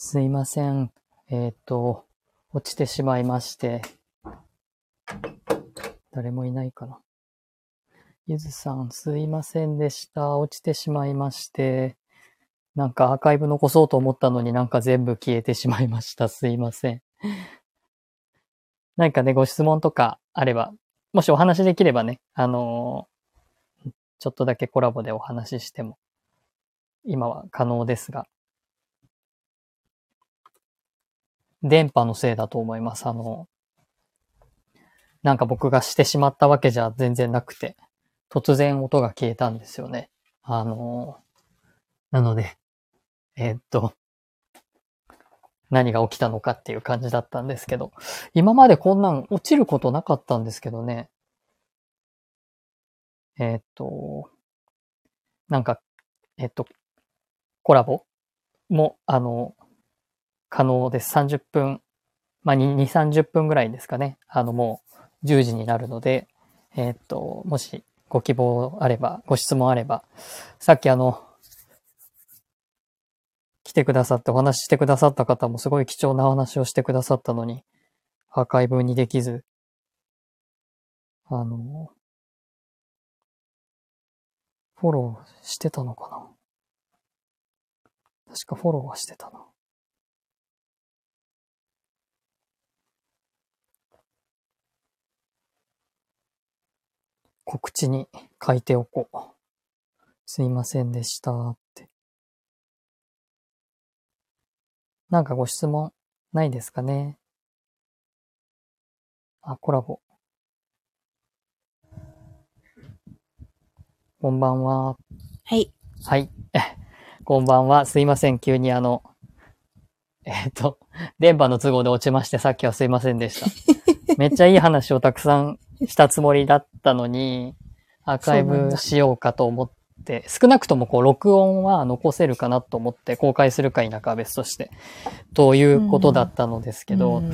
すいません。えっ、と、落ちてしまいまして。誰もいないかな。ゆずさん、すいませんでした。落ちてしまいまして。なんかアーカイブ残そうと思ったのになんか全部消えてしまいました。すいません。何かね、ご質問とかあれば、もしお話できればね、あのーちょっとだけコラボでお話ししても、今は可能ですが、電波のせいだと思います。あの、なんか僕がしてしまったわけじゃ全然なくて、突然音が消えたんですよね。あの、なので、えーっと、何が起きたのかっていう感じだったんですけど、今までこんなん落ちることなかったんですけどね。えーっと、なんか、えーっと、コラボも、あの、可能です。30分、まあ、2、30分ぐらいですかね。あの、もう10時になるので、えーっと、もしご希望あれば、ご質問あれば、さっきあの、来てくださってお話ししてくださった方もすごい貴重なお話をしてくださったのに、アーカイブにできず、あの、フォローしてたのかな？確かフォローはしてたな。告知に書いておこう。すいませんでしたって。なんかご質問ないですかね？あ、コラボ。こんばんは。はい。はい。こんばんは。すいません。急にあの、えっ、と、電波の都合で落ちまして、さっきはすいませんでした。めっちゃいい話をたくさんしたつもりだったのに、アーカイブしようかと思って、少なくともこう、録音は残せるかなと思って、公開するか否かは別として、ということだったのですけど、うん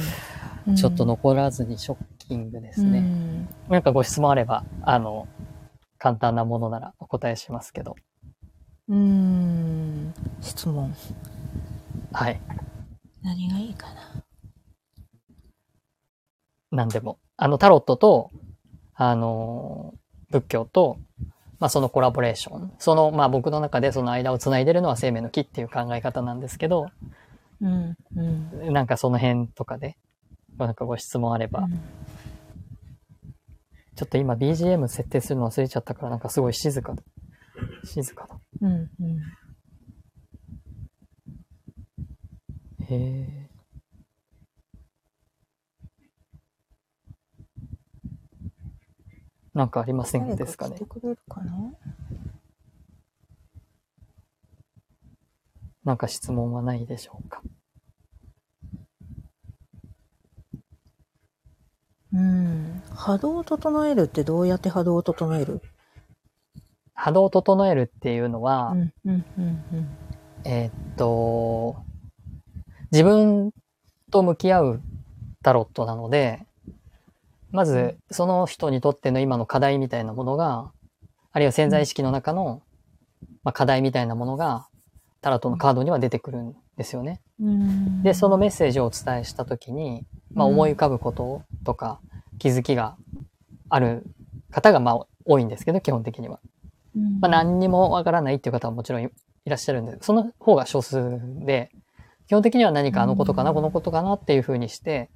ちょっと残らずにショッキングですうね。んなんかご質問あれば、あの、簡単なものならお答えしますけど。うん。質問。はい。何がいいかな。何でも。あの、タロットと、あの、仏教と、まあそのコラボレーション。その、まあ僕の中でその間を繋いでるのは生命の木っていう考え方なんですけど、うん。うん。なんかその辺とかで、なんかご質問あれば。ちょっと今 BGM 設定するの忘れちゃったからなんかすごい静かだ。静かだ。うん。うん。へえ。なんかありませんですかね？かな？なんか質問はないでしょうか？うん。波動を整えるってどうやって波動を整える？波動を整えるっていうのは、うん。うん。うん。えーっと、自分と向き合うタロットなので、まず、その人にとっての今の課題みたいなものが、あるいは潜在意識の中の、まあ、課題みたいなものが、タロットのカードには出てくるんですよね。うん。で、そのメッセージをお伝えしたときに、まあ、思い浮かぶこととか、気づきがある方が、まあ、多いんですけど、基本的には。うん、まあ、何にもわからないっていう方はもちろんいいらっしゃるんで、その方が少数で、基本的には何かあのことかな、うんこのことかなっていうふうにして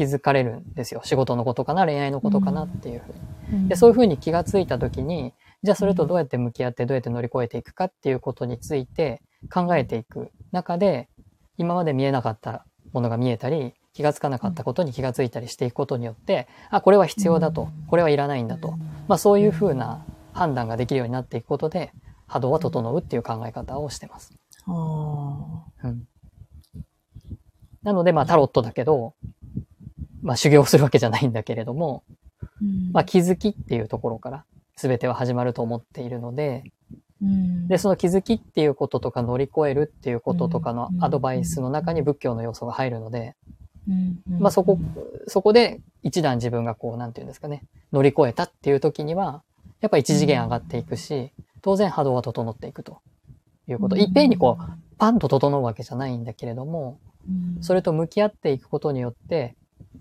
気づかれるんですよ。仕事のことかな、恋愛のことかなっていうふうに。うん、で、そういうふうに気がついたときに、じゃあそれとどうやって向き合ってどうやって乗り越えていくかっていうことについて考えていく中で、今まで見えなかったものが見えたり、気がつかなかったことに気がついたりしていくことによって、あ、これは必要だと、これはいらないんだと。まあそういうふうな判断ができるようになっていくことで、波動は整うっていう考え方をしてます。うん。なので、まあタロットだけど、まあ修行するわけじゃないんだけれども、うん。まあ気づきっていうところから全ては始まると思っているので、うん。で、その気づきっていうこととか乗り越えるっていうこととかのアドバイスの中に仏教の要素が入るので、うん。まあそこ、そこで一段自分がこう、なんていうんですかね、乗り越えたっていう時には、やっぱ一次元上がっていくし、当然波動は整っていくということ。いっぺんにこう、パンと整うわけじゃないんだけれども、うん、それと向き合っていくことによって、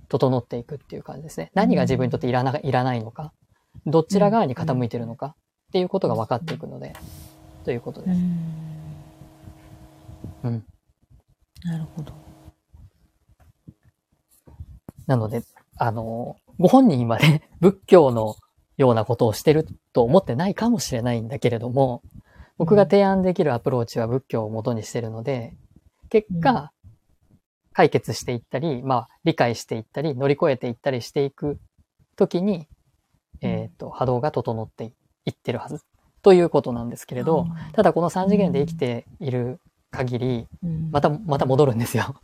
整っていくっていう感じですね。何が自分にとっていらないらないのか、どちら側に傾いてるのかっていうことが分かっていくので、ということうです。ん。うん。なるほど。なので、あの、ご本人はね、仏教のようなことをしてると思ってないかもしれないんだけれども、僕が提案できるアプローチは仏教を元にしてるので、結果、解決していったり、まあ、理解していったり、乗り越えていったりしていくときに、えっ、と、波動が整っていってるはず。ということなんですけれど、ただこの3次元で生きている限り、うん、また、また戻るんですよ。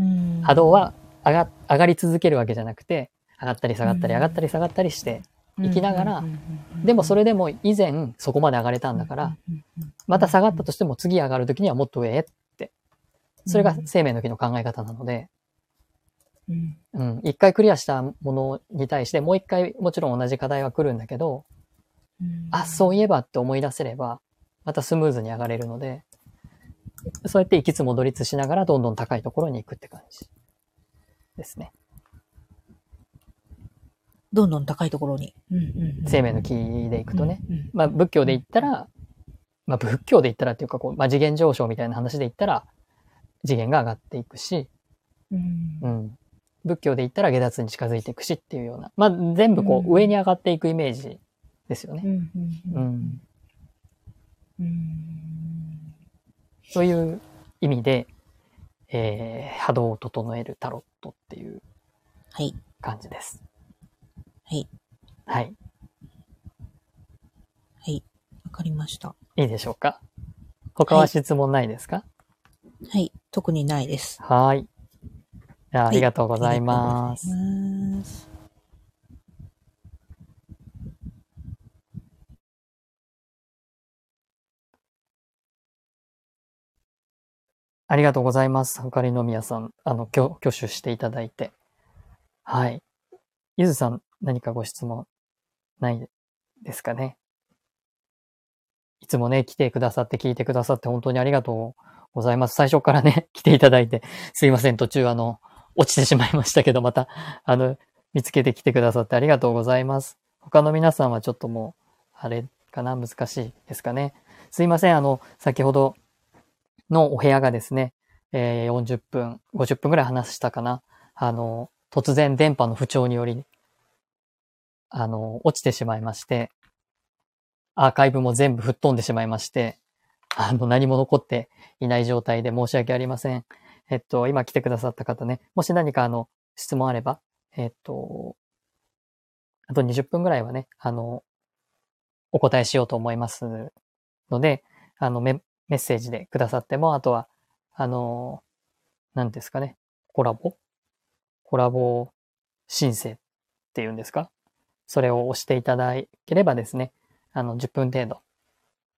うん、波動は上が上がり続けるわけじゃなくて、上がったり下がったりうん。上がったり下がったりして、生きながらでもそれでも以前そこまで上がれたんだから、、また下がったとしても次上がるときにはもっと上へって。それが生命の木の考え方なので、うんうん、一回クリアしたものに対してもう一回もちろん同じ課題は来るんだけど、うんあ、そういえばって思い出せれば、またスムーズに上がれるので、そうやって行きつ戻りつしながらどんどん高いところに行くって感じですね。どんどん高いところに。うんうんうん生命の木で行くとね。。うんうんまあ仏教で言ったら、まあ仏教で言ったらっていうかこう、まあ次元上昇みたいな話で言ったら、次元が上がっていくし、うんうん。仏教で言ったら下脱に近づいていくしっていうような、まあ全部こう上に上がっていくイメージですよね。うんそういう意味で、えー、波動を整えるタロットっていうはい。感じです。はい。はい。はい。わかりました。いいでしょうか？他は質問ないですか？はい。特にないです。はーい。あ、りがとうございます。ありがとうございます。ありがとうございます。ほかりのみやさん、あの、挙挙手していただいて。はい。ゆずさん、何かご質問ないですかね？いつもね、来てくださって聞いてくださって本当にありがとうございます。最初からね、来ていただいて、すいません、途中あの、落ちてしまいましたけど、また、あの、見つけてきてくださってありがとうございます。他の皆さんはちょっともう、あれかな、難しいですかね？すいません、あの、先ほどのお部屋がですね、えー40分、50分ぐらい話したかな？あの、突然電波の不調により、あの、落ちてしまいまして、アーカイブも全部吹っ飛んでしまいまして、あの、何も残っていない状態で申し訳ありません。えっと、今来てくださった方ね、もし何かあの、質問あれば、えっと、あと20分ぐらいはね、あの、お答えしようと思いますので、あの、メッセージでくださっても、あとは、あの、何ですかね、コラボ？コラボ申請っていうんですか？それを押していただければですね、あの、10分程度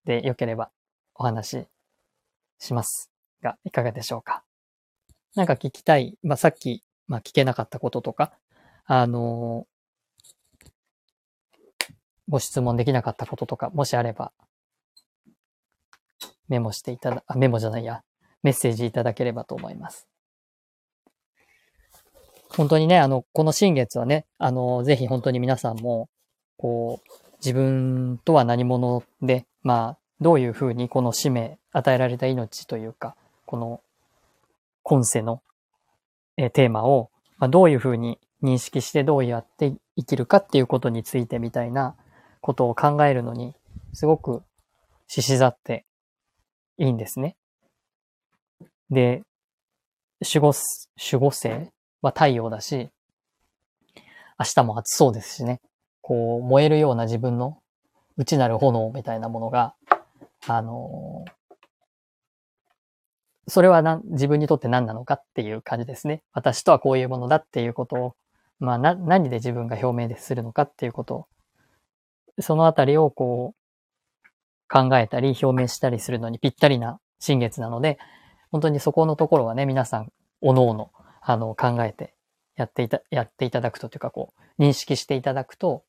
でよければお話ししますが、いかがでしょうか？なんか聞きたい、まあ、さっき、まあ、聞けなかったこととか、あの、ご質問できなかったこととか、もしあれば、メモしていただ、あ、メモじゃないや、メッセージいただければと思います。本当にね、あの、この新月はね、あの、ぜひ本当に皆さんも、こう、自分とは何者で、まあ、どういうふうにこの使命、与えられた命というか、この、今世の、えテーマを、ま、どういうふうに認識してどうやって生きるかっていうことについてみたいなことを考えるのに、すごく獅子座っていいんですね。で、守護、守護星は太陽だし、明日も暑そうですしね。こう、燃えるような自分の内なる炎みたいなものが、あのそれはな自分にとって何なのかっていう感じですね。私とはこういうものだっていうことを、まあ、な、何で自分が表明でするのかっていうことを、そのあたりをこう、考えたり表明したりするのにぴったりな新月なので、本当にそこのところはね、皆さん、おのおの、あの、考えてやっていた、やっていただくとというか、こう、認識していただくと、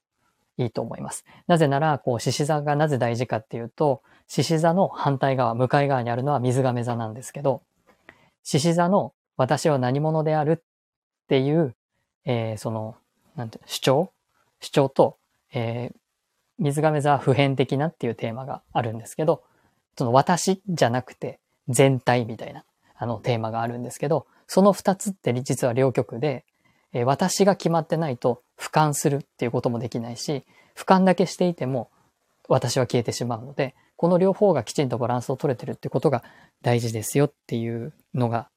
いいと思います。なぜなら、こう、獅子座がなぜ大事かっていうと、獅子座の反対側、向かい側にあるのは水亀座なんですけど、獅子座の私は何者であるっていう、えー、その、なんて主張？主張と、えー、水亀座は普遍的なっていうテーマがあるんですけど、その私じゃなくて全体みたいなあのテーマがあるんですけど、その二つって実は両極で、えー、私が決まってないと俯瞰するっていうこともできないし、俯瞰だけしていても私は消えてしまうので、この両方がきちんとバランスを取れてるってことが大事ですよっていうのが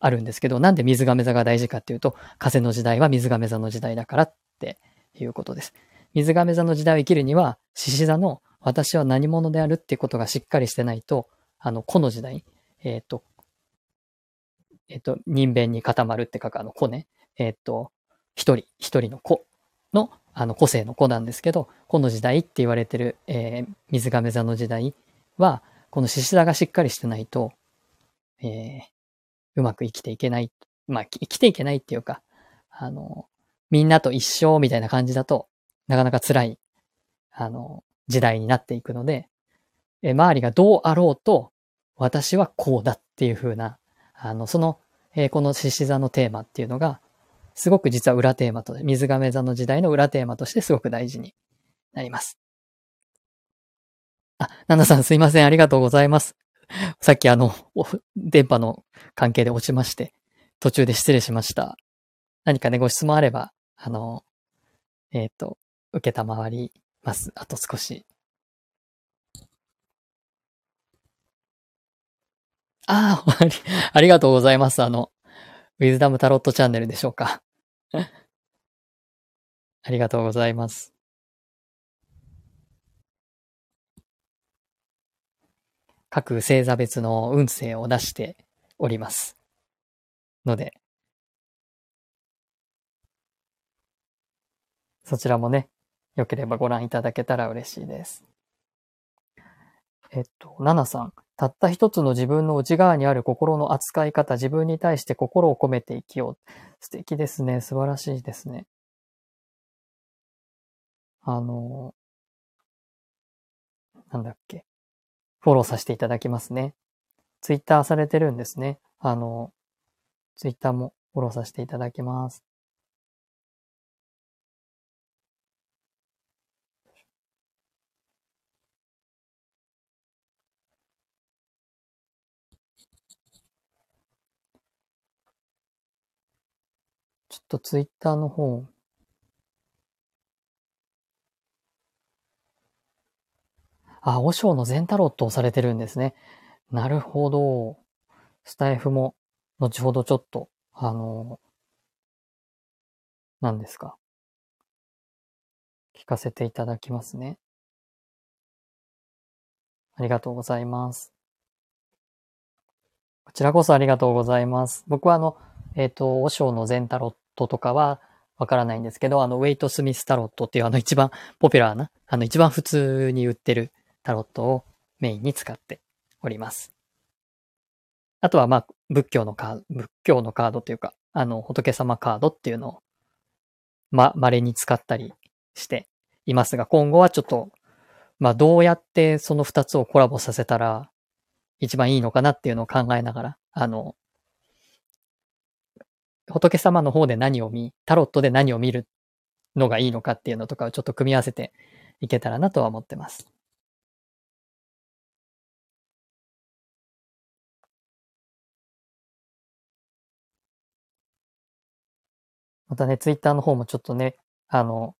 あるんですけど、なんで水亀座が大事かっていうと、風の時代は水亀座の時代だからっていうことです。水亀座の時代を生きるには、獅子座の私は何者であるっていうことがしっかりしてないと、あの、個の時代、えっ、ー、と、えっ、ー、と、人弁に固まるって書くあの子ね、えっ、ー、と、一人、一人の子の、あの、個性の子なんですけど、この時代って言われてる、えー、水亀座の時代は、この獅子座がしっかりしてないと、えー、うまく生きていけない。まあ、生きていけないっていうか、あの、みんなと一緒みたいな感じだと、なかなか辛い、あの、時代になっていくので、え周りがどうあろうと、私はこうだっていう風な、あの、その、えー、この獅子座のテーマっていうのが、すごく実は裏テーマと、水亀座の時代の裏テーマとしてすごく大事になります。あ、ナナさんすいません。ありがとうございます。さっきあの、電波の関係で落ちまして、途中で失礼しました。何かね、ご質問あれば、あの、えっ、ー、と、受けたまわります。あと少し。ああ、ありがとうございます。あの、ウィズダムタロットチャンネルでしょうか。ありがとうございます。各星座別の運勢を出しております。ので、そちらもね、よければご覧いただけたら嬉しいです。えっと、ナナさん。たった一つの自分の内側にある心の扱い方、自分に対して心を込めて生きよう。素敵ですね。素晴らしいですね。あの、なんだっけ。フォローさせていただきますね。ツイッターされてるんですね。あの、ツイッターもフォローさせていただきます。とツイッターの方、あ、和尚の全タロットをされてるんですね。なるほど。スタイフも、後ほどちょっと、あの、何ですか。聞かせていただきますね。ありがとうございます。こちらこそありがとうございます。僕はあの、えっ、ー、と、和尚の全タロットとかはわからないんですけど、あの、ウェイト・スミス・タロットっていうあの一番ポピュラーな、あの一番普通に売ってるタロットをメインに使っております。あとは、まあ、仏教のカード、仏教のカードというか、あの、仏様カードっていうのを、ま、稀に使ったりしていますが、今後はちょっと、まあ、どうやってその二つをコラボさせたら一番いいのかなっていうのを考えながら、あの、仏様の方で何を見、タロットで何を見る？のがいいのかっていうのとかをちょっと組み合わせていけたらなとは思ってます。またね、ツイッターの方もちょっとね、あの、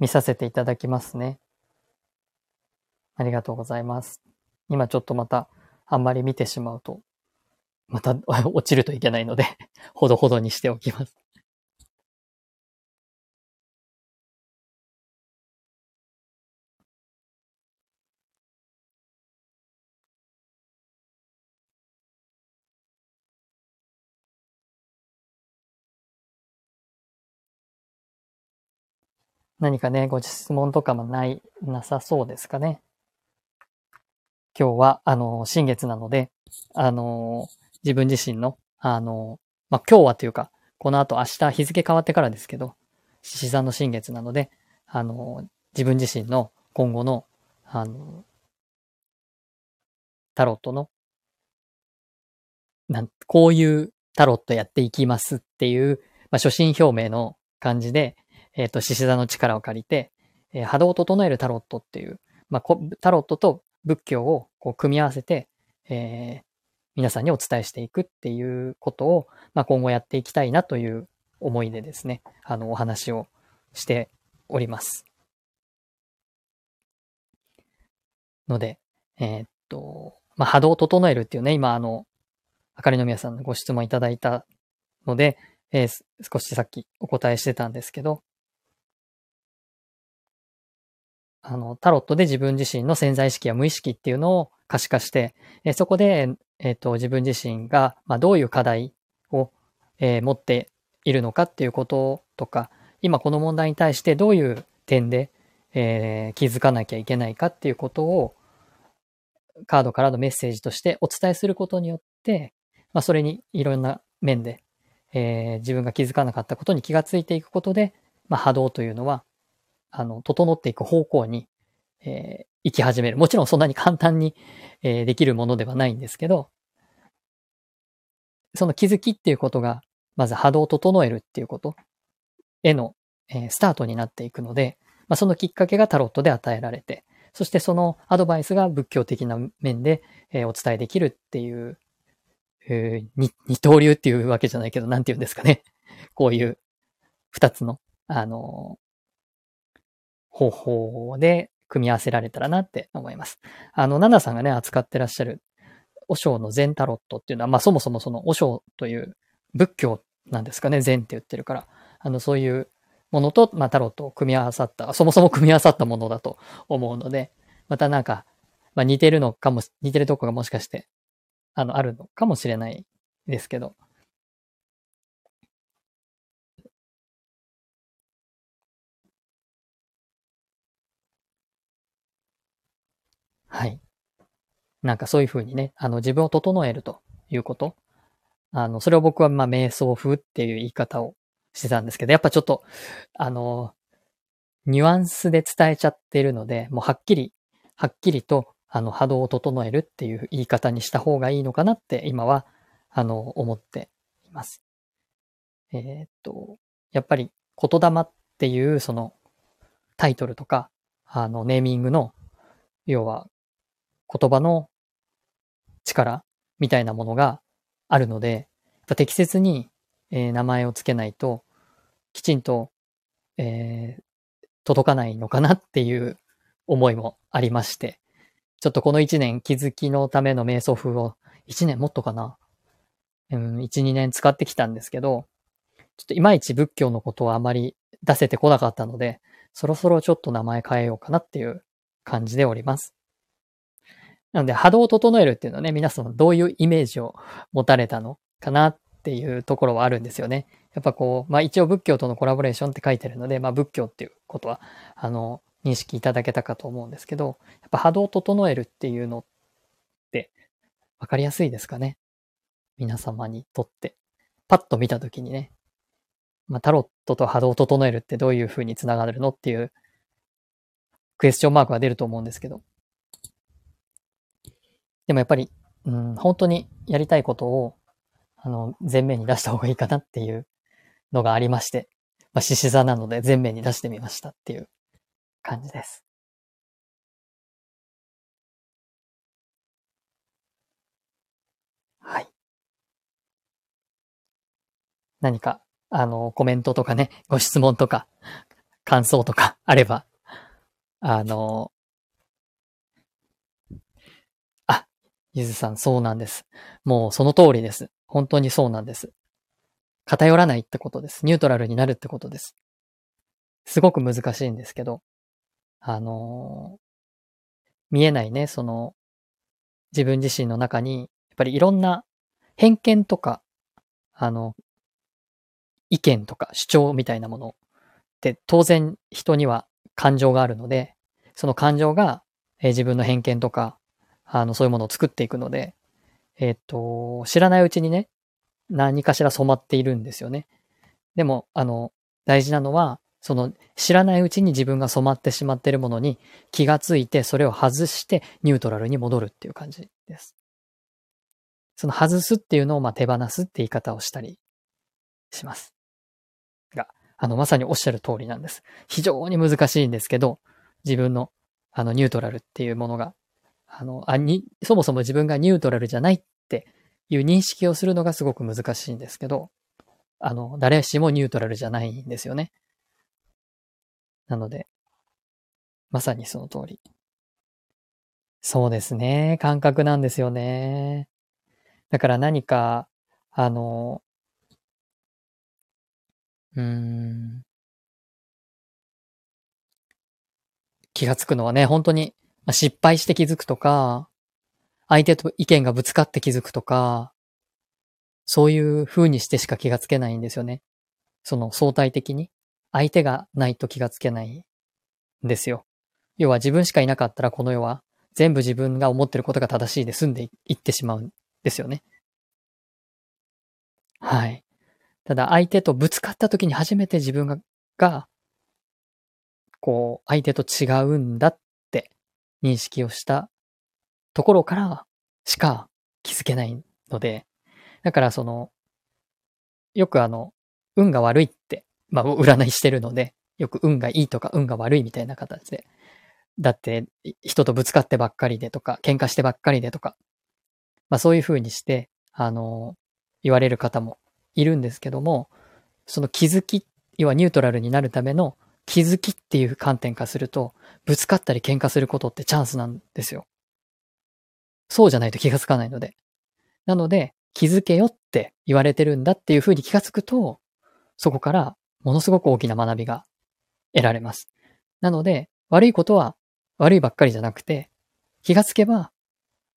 見させていただきますね。ありがとうございます。今ちょっとまた、あんまり見てしまうと、また 落ちるといけないので ほどほどにしておきます。何かね、ご質問とかもない、なさそうですかね。今日は、あの、新月なので、あの、自分自身の、あの、まあ、今日はというか、この後明日日付変わってからですけど、獅子座の新月なので、あの、自分自身の今後の、あの、タロットの、なん、こういうタロットやっていきますっていう、まあ、初心表明の感じで、えっ、と、獅子座の力を借りて、えー波動を整えるタロットっていう、まあ、タロットと仏教をこう組み合わせて、えー皆さんにお伝えしていくっていうことを、まあ、今後やっていきたいなという思いでですね、あの、お話をしております。ので、えーっと、まあ、波動を整えるっていうね、今、あの、あかりの宮さんのご質問いただいたので、えー少しさっきお答えしてたんですけど、あの、タロットで自分自身の潜在意識や無意識っていうのを可視化して、えそこで、えっ、と、自分自身が、ま、どういう課題を、え持っているのかっていうこととか、今この問題に対してどういう点で、え気づかなきゃいけないかっていうことを、カードからのメッセージとしてお伝えすることによって、まあ、それにいろんな面で、えー自分が気づかなかったことに気がついていくことで、まあ、波動というのは、あの、整っていく方向に、えー行き始める。もちろんそんなに簡単に、えーできるものではないんですけど、その気づきっていうことが、まず波動を整えるっていうことへの、えースタートになっていくので、まあ、そのきっかけがタロットで与えられて、そしてそのアドバイスが仏教的な面で、えーお伝えできるっていう、えー二刀流っていうわけじゃないけど、なんて言うんですかね。こういう二つの、あのー方法で組み合わせられたらなって思います。あの、ナナさんがね、扱ってらっしゃる、和尚の禅タロットっていうのは、まあそもそもその和尚という仏教なんですかね、禅って言ってるから、あの、そういうものと、まあタロットを組み合わさった、そもそも組み合わさったものだと思うので、またなんか、まあ似てるのかも、似てるとこがもしかして、あの、あるのかもしれないですけど、はい。なんかそういうふうにね、あの自分を整えるということ。あの、それを僕はまあ瞑想風っていう言い方をしてたんですけど、やっぱちょっと、あの、ニュアンスで伝えちゃってるので、もうはっきり、はっきりと、あの、波動を整えるっていう言い方にした方がいいのかなって今は、あの、思っています。えーっと、やっぱり言霊っていうそのタイトルとか、あの、ネーミングの、要は言葉の力みたいなものがあるので、適切に、えー名前をつけないと、きちんと、えー届かないのかなっていう思いもありまして、ちょっとこの一年気づきのための瞑想風を、一年もっとかなうん、一、二年使ってきたんですけど、ちょっといまいち仏教のことはあまり出せてこなかったので、そろそろちょっと名前変えようかなっていう感じでおります。なので波動を整えるっていうのはね、皆さんどういうイメージを持たれたのかなっていうところはあるんですよね。やっぱこう、まあ一応仏教とのコラボレーションって書いてるので、まあ仏教っていうことは、あの、認識いただけたかと思うんですけど、やっぱ波動を整えるっていうのってわかりやすいですかね皆様にとって。パッと見たときにね、まあタロットと波動を整えるってどういう風につながるのっていうクエスチョンマークが出ると思うんですけど、でもやっぱり、うん、本当にやりたいことを、あの、前面に出した方がいいかなっていうのがありまして、まあ、獅子座なので前面に出してみましたっていう感じです。はい。何か、あの、コメントとかね、ご質問とか、感想とかあれば、あの、あ、ゆずさん、そうなんです。もうその通りです。本当にそうなんです。偏らないってことです。ニュートラルになるってことです。すごく難しいんですけど、あの見えないね、その、自分自身の中に、やっぱりいろんな偏見とか、あの、意見とか主張みたいなものって当然人には感情があるので、その感情が、え自分の偏見とか、あの、そういうものを作っていくので、えっと、知らないうちにね、何かしら染まっているんですよね。でも、あの、大事なのは、その知らないうちに自分が染まってしまっているものに気がついて、それを外してニュートラルに戻るっていう感じです。その外すっていうのをまあ手放すって言い方をしたりします。が、あの、まさにおっしゃる通りなんです。非常に難しいんですけど、自分のあのニュートラルっていうものが、あの、あに、そもそも自分がニュートラルじゃないっていう認識をするのがすごく難しいんですけど、あの、誰しもニュートラルじゃないんですよね。なので、まさにその通り。そうですね。感覚なんですよね。だから何か、あの、うーん、気がつくのはね、本当に、失敗して気づくとか、相手と意見がぶつかって気づくとか、そういう風にしてしか気がつけないんですよね。その相対的に。相手がないと気がつけないんですよ。要は自分しかいなかったらこの世は全部自分が思ってることが正しいで済んでいってしまうんですよね。はい。ただ相手とぶつかった時に初めて自分が、が、こう、相手と違うんだっ認識をしたところからしか気づけないので、だからその、よくあの、運が悪いってまあ、占いしてるので、よく運がいいとか運が悪いみたいな形で。だって、人とぶつかってばっかりでとか、喧嘩してばっかりでとか、まあそういう風にして、あの、言われる方もいるんですけども、その気づき、要はニュートラルになるための気づきっていう観点化すると、ぶつかったり喧嘩することってチャンスなんですよ。そうじゃないと気がつかないので。なので、気づけよって言われてるんだっていう風に気がつくと、そこからものすごく大きな学びが得られます。なので、悪いことは悪いばっかりじゃなくて、気がつけば、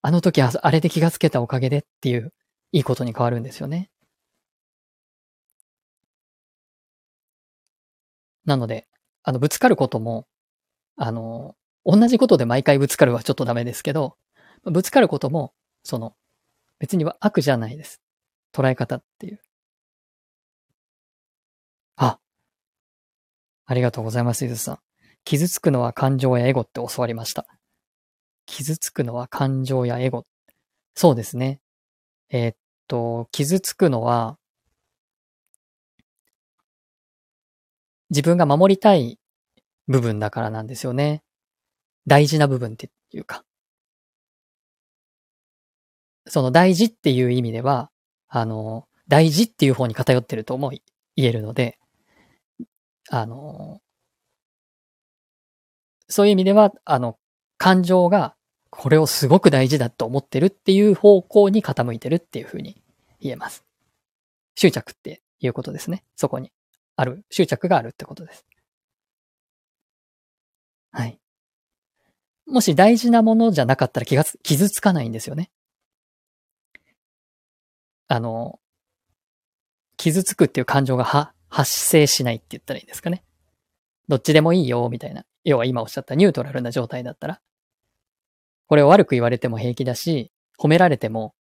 あの時あれで気がつけたおかげでっていういいことに変わるんですよね。なので、あの、ぶつかることも、あの、同じことで毎回ぶつかるはちょっとダメですけど、ぶつかることも、その、別には悪じゃないです。捉え方っていう。あ、ありがとうございます、ゆずさん。傷つくのは感情やエゴって教わりました。傷つくのは感情やエゴ。そうですね。えー、っと、傷つくのは、自分が守りたい部分だからなんですよね。大事な部分っていうか。その大事っていう意味では、あの、大事っていう方に偏ってるとも言えるので、あの、そういう意味では、あの、感情がこれをすごく大事だと思ってるっていう方向に傾いてるっていうふうに言えます。執着っていうことですね。そこにある、執着があるってことです。はい。もし大事なものじゃなかったら気がつ、傷つかないんですよね。あの、傷つくっていう感情がは発生しないって言ったらいいんですかね。どっちでもいいよ、みたいな。要は今おっしゃったニュートラルな状態だったら。これを悪く言われても平気だし、褒められても、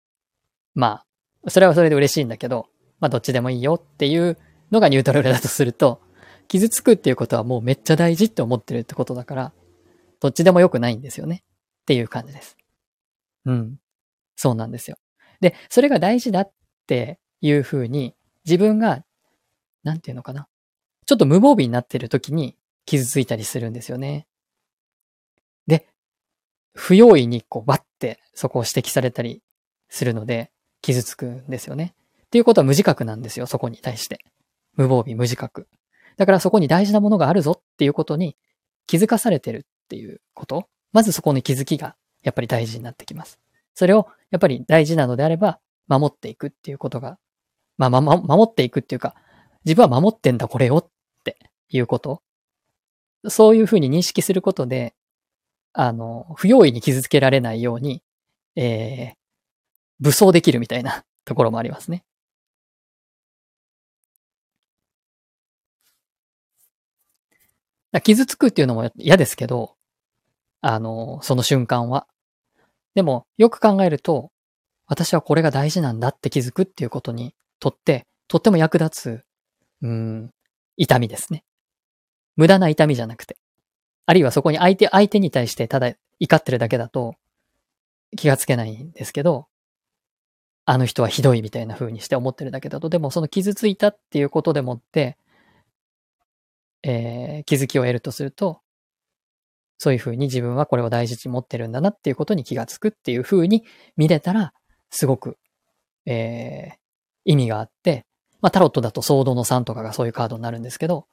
まあ、それはそれで嬉しいんだけど、まあどっちでもいいよっていうのがニュートラルだとすると、傷つくっていうことはもうめっちゃ大事って思ってるってことだから、どっちでも良くないんですよね。っていう感じです。うん。そうなんですよ。で、それが大事だっていうふうに自分がなんていうのかな。ちょっと無防備になってる時に傷ついたりするんですよね。で、不用意にこうバッてそこを指摘されたりするので傷つくんですよね。っていうことは無自覚なんですよ、そこに対して。無防備、無自覚。だからそこに大事なものがあるぞっていうことに気づかされてるっていうこと。まずそこに気づきがやっぱり大事になってきます。それをやっぱり大事なのであれば守っていくっていうことが、まあ、ま、守っていくっていうか、自分は守ってんだこれをっていうこと。そういうふうに認識することで、あの、不用意に傷つけられないように、えー、武装できるみたいなところもありますね。傷つくっていうのも嫌ですけど、あの、その瞬間は。でも、よく考えると、私はこれが大事なんだって気づくっていうことにとって、とっても役立つうん、痛みですね。無駄な痛みじゃなくて。あるいはそこに相手、相手に対してただ怒ってるだけだと気がつけないんですけど、あの人はひどいみたいな風にして思ってるだけだと、でもその傷ついたっていうことでもって、えー、気づきを得るとすると、そういう風に自分はこれを大事に持ってるんだなっていうことに気がつくっていう風に見れたら、すごく、えー、意味があって、まあタロットだとソードの3とかがそういうカードになるんですけど、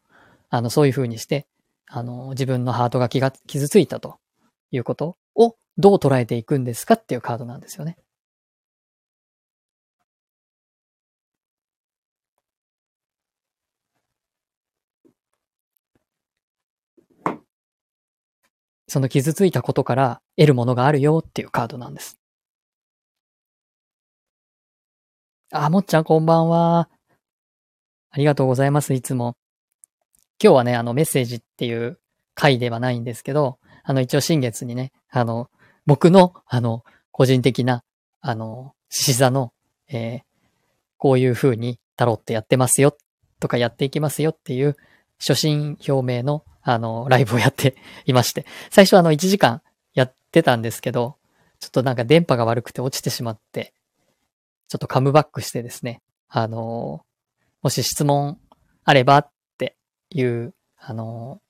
あの、そういう風にして、あの、自分のハートが気が、傷ついたということをどう捉えていくんですかっていうカードなんですよね。その傷ついたことから得るものがあるよっていうカードなんです。あ、もっちゃんこんばんは。ありがとうございます、いつも。今日はね、あのメッセージっていう回ではないんですけど、あの一応新月にね、あの、僕の、あの、個人的な、あの、獅子座の、えー、こういう風にタロットやってますよとかやっていきますよっていう初心表明のあの、ライブをやっていまして、最初あの1時間やってたんですけど、ちょっとなんか電波が悪くて落ちてしまって、ちょっとカムバックしてですね、あの、もし質問あればっていう、あの、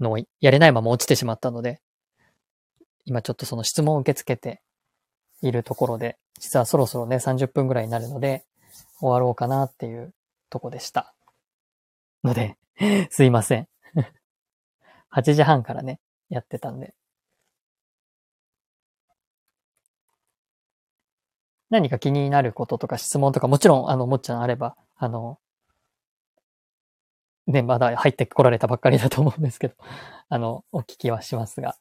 のをやれないまま落ちてしまったので、今ちょっとその質問を受け付けているところで、実はそろそろね、30分ぐらいになるので、終わろうかなっていうとこでした。ので、すいません。8時半からね、やってたんで。何か気になることとか質問とか、もちろん、あの、もっちゃんあれば、あの、ね、まだ入ってこられたばっかりだと思うんですけど、あの、お聞きはしますが。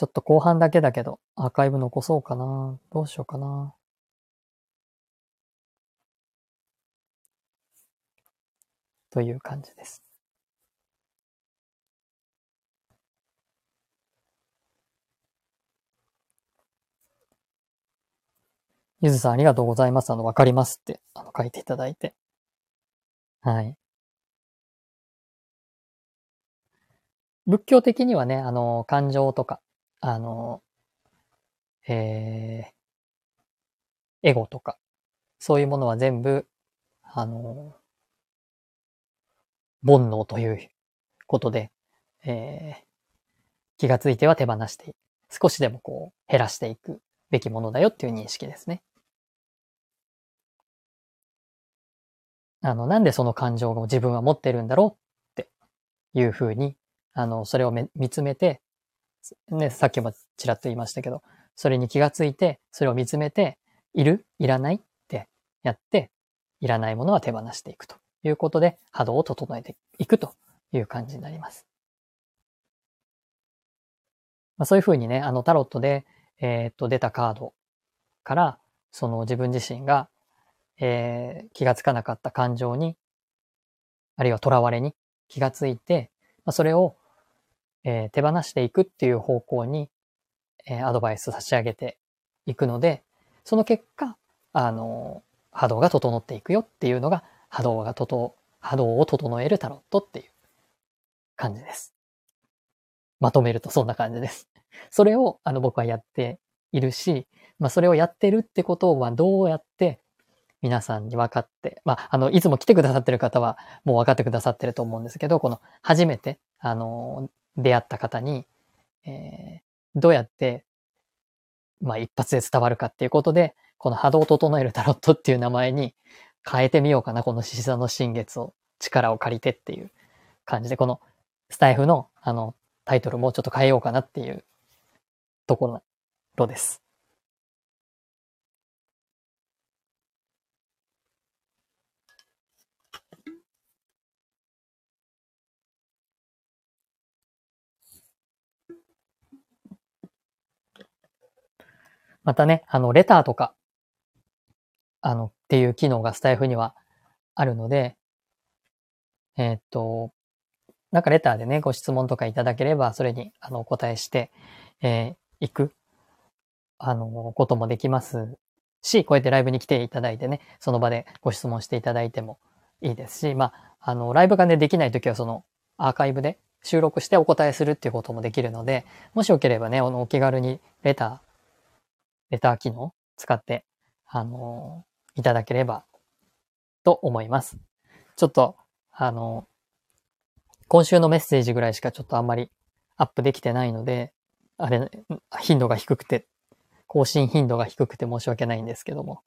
ちょっと後半だけだけど、アーカイブ残そうかな。どうしようかな。という感じです。ゆずさんありがとうございます。あの、わかりますって、あの、書いていただいて。はい。仏教的にはね、あの、感情とか、あの、えー、エゴとか、そういうものは全部、あの、煩悩ということで、えー、気がついては手放して少しでもこう減らしていくべきものだよっていう認識ですね。あの、なんでその感情を自分は持ってるんだろうっていうふうに、あの、それをめ見つめて、ね、さっきもちらっと言いましたけど、それに気がついて、それを見つめて、いるいらないってやって、いらないものは手放していくということで、波動を整えていくという感じになります。まあ、そういうふうにね、あのタロットで、えー、っと、出たカードから、その自分自身が、えー、気がつかなかった感情に、あるいは囚われに気がついて、まあ、それをえー、手放していくっていう方向に、えー、アドバイス差し上げていくので、その結果、あの、波動が整っていくよっていうのが、波動がとと、波動を整えるタロットっていう感じです。まとめるとそんな感じです。それを、あの、僕はやっているし、まあ、それをやってるってことはどうやって皆さんに分かって、まあ、あの、いつも来てくださってる方はもう分かってくださってると思うんですけど、この初めて、あの、出会った方に、えー、どうやって、まあ一発で伝わるかっていうことで、この波動を整えるタロットっていう名前に変えてみようかな、この獅子座の新月を、力を借りてっていう感じで、このスタイフのあのタイトルもちょっと変えようかなっていうところです。またね、あの、レターとか、あの、っていう機能がスタイフにはあるので、えー、っと、なんかレターでね、ご質問とかいただければ、それに、あの、お答えして、えー、いく、あの、こともできますし、こうやってライブに来ていただいてね、その場でご質問していただいてもいいですし、まあ、あの、ライブがね、できないときはそのアーカイブで収録してお答えするっていうこともできるので、もしよければね、お気軽にレター、レター機能使って、あの、いただければと思います。ちょっと、あの、今週のメッセージぐらいしかちょっとあんまりアップできてないので、あれ、頻度が低くて、更新頻度が低くて申し訳ないんですけども。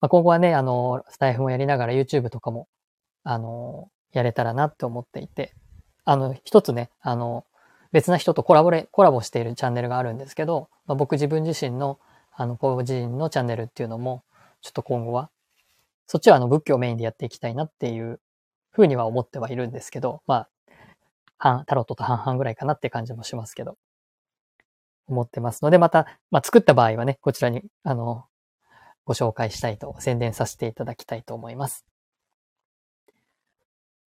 まあ、今後はね、あの、スタイフもやりながら YouTube とかも、あの、やれたらなって思っていて、あの、一つね、あの、別な人とコラボレ、コラボしているチャンネルがあるんですけど、まあ、僕自分自身の、あの、個人のチャンネルっていうのも、ちょっと今後は、そっちはあの、仏教メインでやっていきたいなっていうふうには思ってはいるんですけど、まあ、半、タロットと半々ぐらいかなって感じもしますけど、思ってますので、また、まあ、作った場合はね、こちらに、あの、ご紹介したいと、宣伝させていただきたいと思います。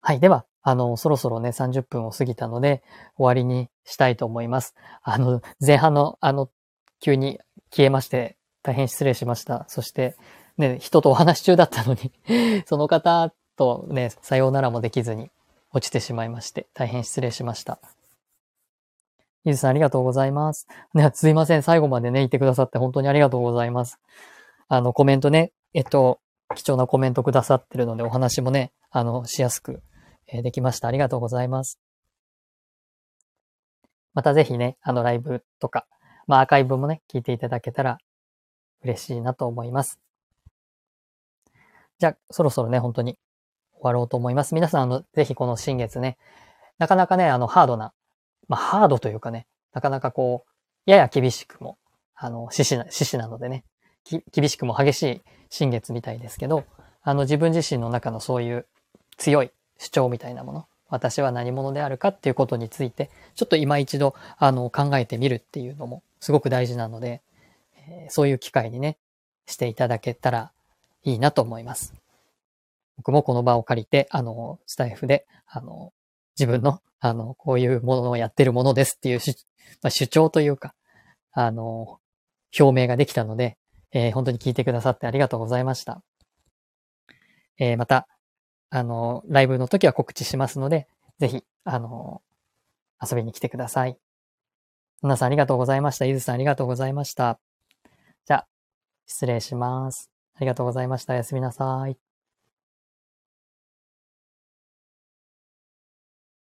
はい。では、あの、そろそろね、30分を過ぎたので、終わりにしたいと思います。あの、前半の、あの、急に消えまして、大変失礼しました。そして、ね、人とお話し中だったのに その方とね、さようならもできずに、落ちてしまいまして、大変失礼しました。ゆずさんありがとうございます。ね、すいません。最後までね、いてくださって本当にありがとうございます。あの、コメントね、えっと、貴重なコメントくださってるので、お話もね、あの、しやすく、え、できました。ありがとうございます。またぜひね、あの、ライブとか、まあ、アーカイブもね、聞いていただけたら嬉しいなと思います。じゃあ、そろそろね、本当に終わろうと思います。皆さん、あの、ぜひこの新月ね、なかなかね、あの、ハードな、まあ、ハードというかね、なかなかこう、やや厳しくも、あの、獅子な、獅子なのでね、厳しくも激しい新月みたいですけど、あの、自分自身の中のそういう強い主張みたいなもの、私は何者であるかっていうことについて、ちょっと今一度、あの、考えてみるっていうのもすごく大事なので、え、そういう機会にね、していただけたらいいなと思います。僕もこの場を借りて、あの、スタイフで、あの、自分の、あの、こういうものをやってるものですっていう主,、まあ、主張というか、あの、表明ができたので、えー、本当に聞いてくださってありがとうございました。えー、また、あの、ライブの時は告知しますので、ぜひ、あの、遊びに来てください。皆さんありがとうございました。ゆずさんありがとうございました。じゃあ、失礼します。ありがとうございました。おやすみなさい。